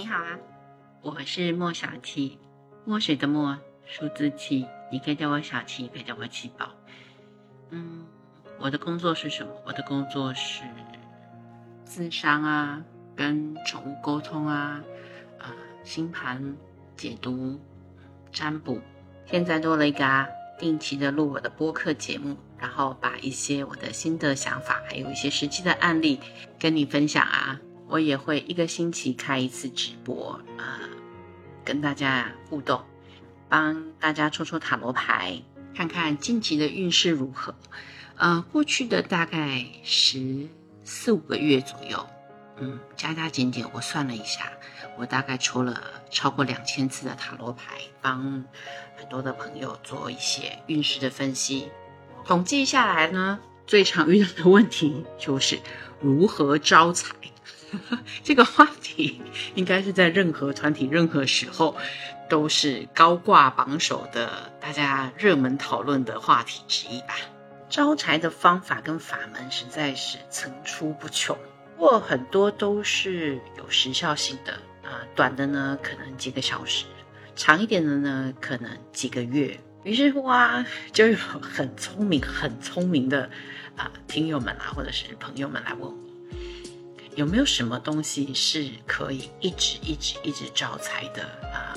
你好啊，我是莫小七，墨水的墨，数字七，你可以叫我小七，可以叫我七宝。嗯，我的工作是什么？我的工作是智商啊，跟宠物沟通啊，啊，星盘解读、占卜。现在多了一个啊，定期的录我的播客节目，然后把一些我的心得想法，还有一些实际的案例跟你分享啊。我也会一个星期开一次直播，啊，跟大家互动，帮大家抽抽塔罗牌，看看近期的运势如何。呃，过去的大概十四五个月左右，嗯，加加减减，我算了一下，我大概抽了超过两千次的塔罗牌，帮很多的朋友做一些运势的分析。统计下来呢，最常遇到的问题就是如何招财。这个话题应该是在任何团体、任何时候都是高挂榜首的，大家热门讨论的话题之一吧。招财的方法跟法门实在是层出不穷，不过很多都是有时效性的啊，短的呢可能几个小时，长一点的呢可能几个月。于是乎啊，就有很聪明、很聪明的啊听友们啊，或者是朋友们来问我。有没有什么东西是可以一直一直一直招财的啊？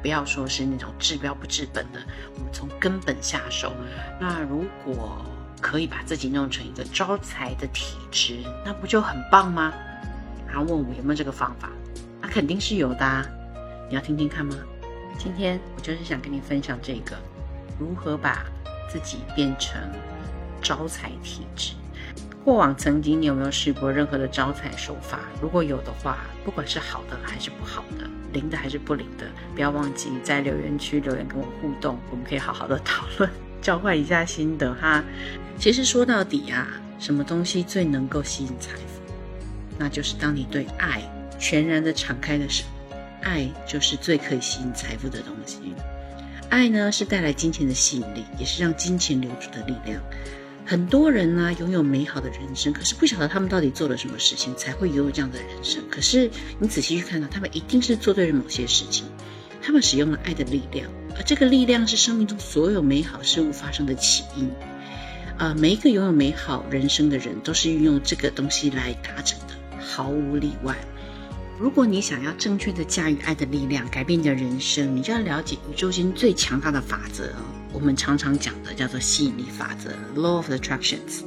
不要说是那种治标不治本的，我们从根本下手。那如果可以把自己弄成一个招财的体质，那不就很棒吗？然后问我有没有这个方法，那肯定是有的。你要听听看吗？今天我就是想跟你分享这个，如何把自己变成招财体质。过往曾经，你有没有试过任何的招财手法？如果有的话，不管是好的还是不好的，灵的还是不灵的，不要忘记在留言区留言跟我互动，我们可以好好的讨论，交换一下心得哈。其实说到底啊，什么东西最能够吸引财富？那就是当你对爱全然的敞开的时候，爱就是最可以吸引财富的东西。爱呢，是带来金钱的吸引力，也是让金钱流出的力量。很多人呢拥有美好的人生，可是不晓得他们到底做了什么事情才会拥有这样的人生。可是你仔细去看到，他们一定是做对了某些事情，他们使用了爱的力量，而这个力量是生命中所有美好事物发生的起因。啊，每一个拥有美好人生的人都是运用这个东西来达成的，毫无例外。如果你想要正确的驾驭爱的力量，改变你的人生，你就要了解宇宙间最强大的法则。我们常常讲的叫做吸引力法则 （Law of Attractions），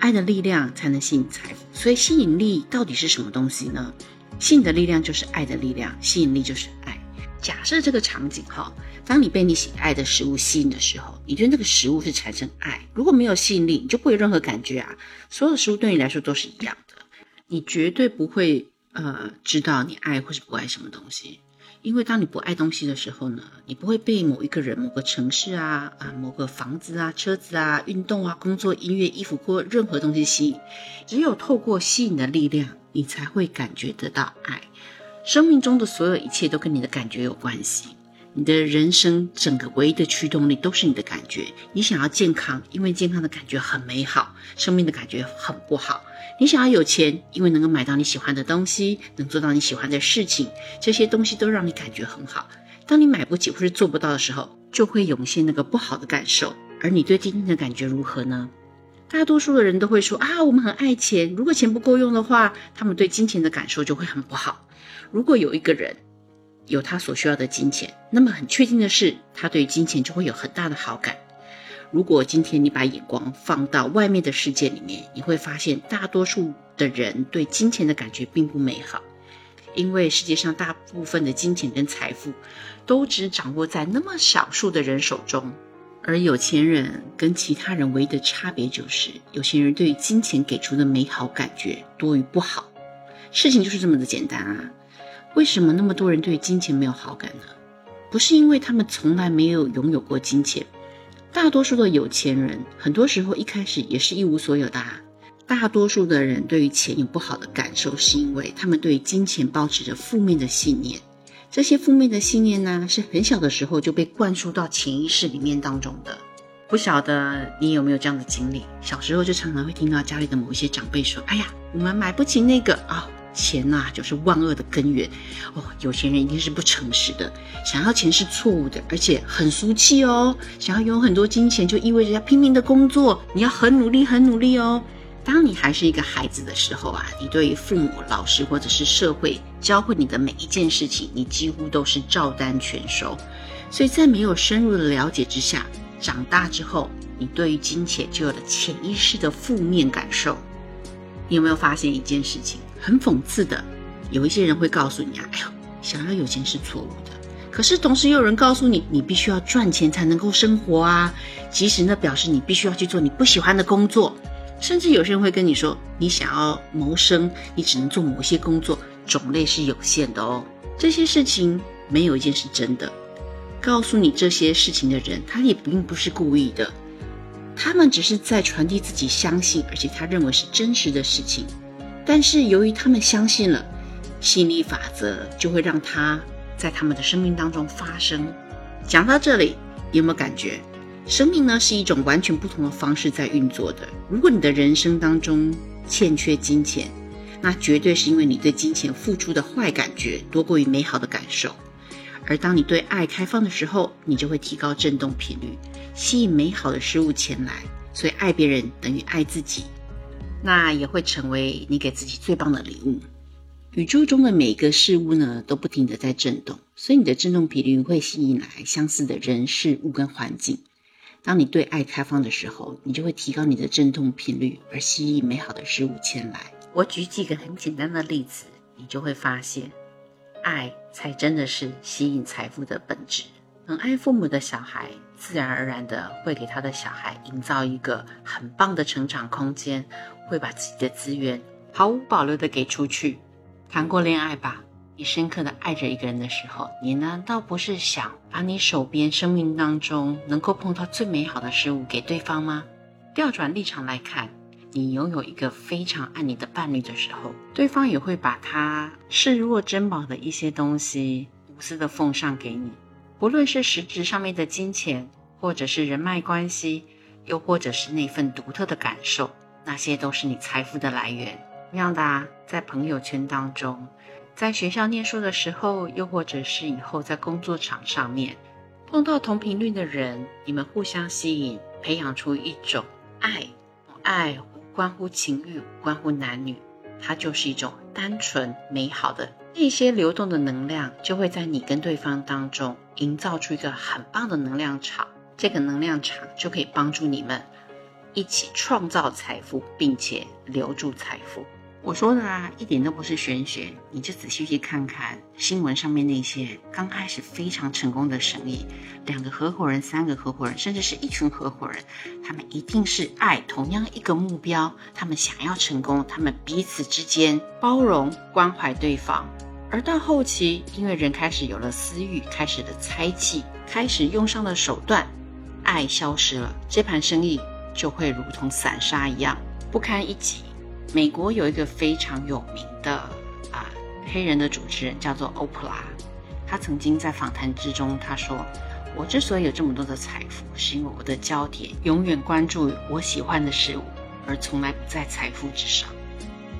爱的力量才能吸引财富。所以吸引力到底是什么东西呢？吸引的力量就是爱的力量，吸引力就是爱。假设这个场景哈，当你被你喜爱的食物吸引的时候，你对那个食物是产生爱。如果没有吸引力，你就不会有任何感觉啊。所有的食物对你来说都是一样的，你绝对不会呃知道你爱或是不爱什么东西。因为当你不爱东西的时候呢，你不会被某一个人、某个城市啊、啊某个房子啊、车子啊、运动啊、工作、音乐、衣服或任何东西吸引。只有透过吸引的力量，你才会感觉得到爱。生命中的所有一切都跟你的感觉有关系。你的人生整个唯一的驱动力都是你的感觉。你想要健康，因为健康的感觉很美好；生命的感觉很不好。你想要有钱，因为能够买到你喜欢的东西，能做到你喜欢的事情，这些东西都让你感觉很好。当你买不起或是做不到的时候，就会涌现那个不好的感受。而你对今天的感觉如何呢？大多数的人都会说啊，我们很爱钱。如果钱不够用的话，他们对金钱的感受就会很不好。如果有一个人，有他所需要的金钱，那么很确定的是，他对金钱就会有很大的好感。如果今天你把眼光放到外面的世界里面，你会发现大多数的人对金钱的感觉并不美好，因为世界上大部分的金钱跟财富都只掌握在那么少数的人手中。而有钱人跟其他人唯一的差别就是，有钱人对于金钱给出的美好感觉多于不好。事情就是这么的简单啊。为什么那么多人对金钱没有好感呢？不是因为他们从来没有拥有过金钱，大多数的有钱人很多时候一开始也是一无所有的。啊大多数的人对于钱有不好的感受，是因为他们对金钱保持着负面的信念。这些负面的信念呢，是很小的时候就被灌输到潜意识里面当中的。不晓得你有没有这样的经历？小时候就常常会听到家里的某一些长辈说：“哎呀，我们买不起那个啊。”钱呐就是万恶的根源。哦，有钱人一定是不诚实的，想要钱是错误的，而且很俗气哦。想要有很多金钱，就意味着要拼命的工作，你要很努力，很努力哦。当你还是一个孩子的时候啊，你对于父母、老师或者是社会教会你的每一件事情，你几乎都是照单全收。所以在没有深入的了解之下，长大之后，你对于金钱就有了潜意识的负面感受。你有没有发现一件事情？很讽刺的，有一些人会告诉你啊，哎呦，想要有钱是错误的。可是同时又有人告诉你，你必须要赚钱才能够生活啊。即使那表示你必须要去做你不喜欢的工作。甚至有些人会跟你说，你想要谋生，你只能做某些工作，种类是有限的哦。这些事情没有一件是真的。告诉你这些事情的人，他也并不是故意的，他们只是在传递自己相信，而且他认为是真实的事情。但是由于他们相信了，吸引力法则就会让它在他们的生命当中发生。讲到这里，有没有感觉？生命呢是一种完全不同的方式在运作的。如果你的人生当中欠缺金钱，那绝对是因为你对金钱付出的坏感觉多过于美好的感受。而当你对爱开放的时候，你就会提高振动频率，吸引美好的事物前来。所以爱别人等于爱自己，那也会成为你给自己最棒的礼物。宇宙中的每一个事物呢，都不停的在震动，所以你的振动频率会吸引来相似的人事物跟环境。当你对爱开放的时候，你就会提高你的振动频率，而吸引美好的事物前来。我举几个很简单的例子，你就会发现，爱才真的是吸引财富的本质。很爱父母的小孩，自然而然的会给他的小孩营造一个很棒的成长空间，会把自己的资源毫无保留的给出去。谈过恋爱吧？你深刻的爱着一个人的时候，你难道不是想把你手边生命当中能够碰到最美好的事物给对方吗？调转立场来看，你拥有一个非常爱你的伴侣的时候，对方也会把他视若珍宝的一些东西无私的奉上给你，不论是实质上面的金钱，或者是人脉关系，又或者是那份独特的感受，那些都是你财富的来源。同样的啊，在朋友圈当中。在学校念书的时候，又或者是以后在工作场上面碰到同频率的人，你们互相吸引，培养出一种爱。爱无关乎情欲，关乎男女，它就是一种单纯美好的那些流动的能量，就会在你跟对方当中营造出一个很棒的能量场。这个能量场就可以帮助你们一起创造财富，并且留住财富。我说的啊，一点都不是玄学，你就仔细去看看新闻上面那些刚开始非常成功的生意，两个合伙人、三个合伙人，甚至是一群合伙人，他们一定是爱同样一个目标，他们想要成功，他们彼此之间包容关怀对方，而到后期，因为人开始有了私欲，开始的猜忌，开始用上了手段，爱消失了，这盘生意就会如同散沙一样不堪一击。美国有一个非常有名的啊黑人的主持人，叫做欧普拉。他曾经在访谈之中，他说：“我之所以有这么多的财富，是因为我的焦点永远关注我喜欢的事物，而从来不在财富之上。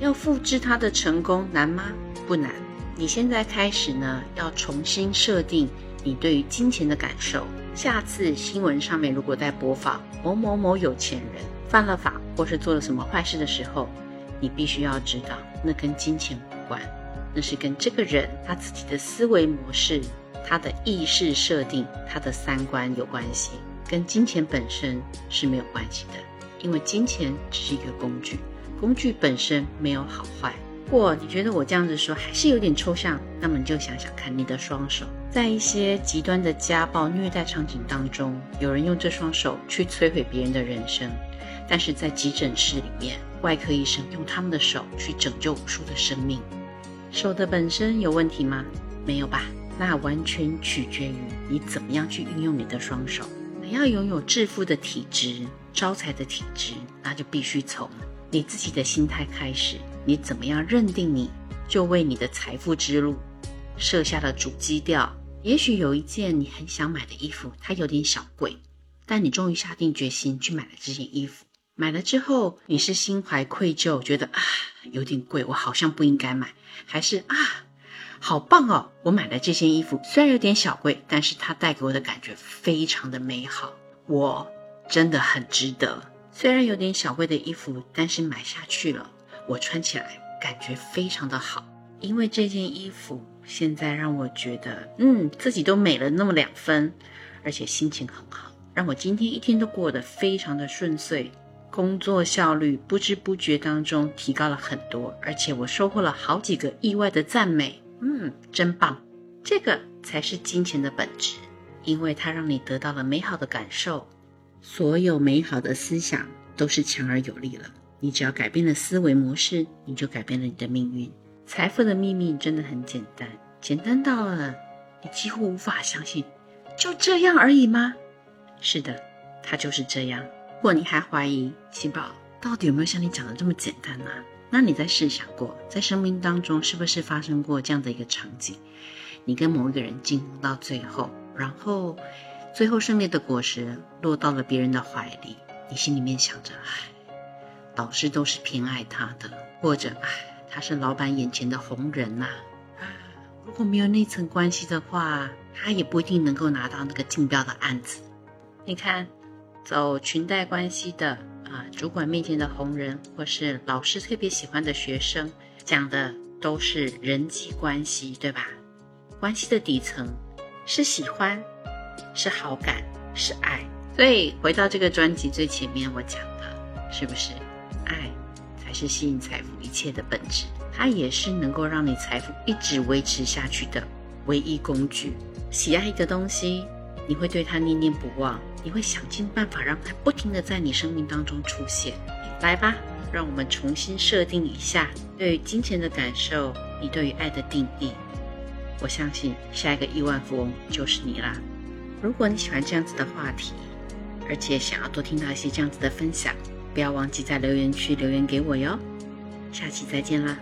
要复制他的成功难吗？不难。你现在开始呢，要重新设定你对于金钱的感受。下次新闻上面如果在播放某某某有钱人犯了法，或是做了什么坏事的时候，你必须要知道，那跟金钱无关，那是跟这个人他自己的思维模式、他的意识设定、他的三观有关系，跟金钱本身是没有关系的。因为金钱只是一个工具，工具本身没有好坏。不过你觉得我这样子说还是有点抽象，那么你就想想看，你的双手在一些极端的家暴虐待场景当中，有人用这双手去摧毁别人的人生。但是在急诊室里面，外科医生用他们的手去拯救无数的生命，手的本身有问题吗？没有吧？那完全取决于你怎么样去运用你的双手。你要拥有致富的体质、招财的体质，那就必须从你自己的心态开始。你怎么样认定你就为你的财富之路设下了主基调？也许有一件你很想买的衣服，它有点小贵，但你终于下定决心去买了这件衣服。买了之后，你是心怀愧疚，觉得啊有点贵，我好像不应该买，还是啊好棒哦，我买了这件衣服，虽然有点小贵，但是它带给我的感觉非常的美好，我真的很值得。虽然有点小贵的衣服，但是买下去了，我穿起来感觉非常的好，因为这件衣服现在让我觉得，嗯，自己都美了那么两分，而且心情很好，让我今天一天都过得非常的顺遂。工作效率不知不觉当中提高了很多，而且我收获了好几个意外的赞美。嗯，真棒！这个才是金钱的本质，因为它让你得到了美好的感受。所有美好的思想都是强而有力了。你只要改变了思维模式，你就改变了你的命运。财富的秘密真的很简单，简单到了你几乎无法相信。就这样而已吗？是的，它就是这样。如果你还怀疑七宝到底有没有像你讲的这么简单呢？那你再试想过，在生命当中是不是发生过这样的一个场景？你跟某一个人进行到最后，然后最后胜利的果实落到了别人的怀里，你心里面想着：唉，老师都是偏爱他的，或者唉，他是老板眼前的红人呐。啊，如果没有那层关系的话，他也不一定能够拿到那个竞标的案子。你看。走裙带关系的啊，主管面前的红人，或是老师特别喜欢的学生，讲的都是人际关系，对吧？关系的底层是喜欢，是好感，是爱。所以回到这个专辑最前面我讲的，是不是爱才是吸引财富一切的本质？它也是能够让你财富一直维持下去的唯一工具。喜爱一个东西。你会对他念念不忘，你会想尽办法让他不停的在你生命当中出现。来吧，让我们重新设定一下对于金钱的感受，你对于爱的定义。我相信下一个亿万富翁就是你啦。如果你喜欢这样子的话题，而且想要多听到一些这样子的分享，不要忘记在留言区留言给我哟。下期再见啦。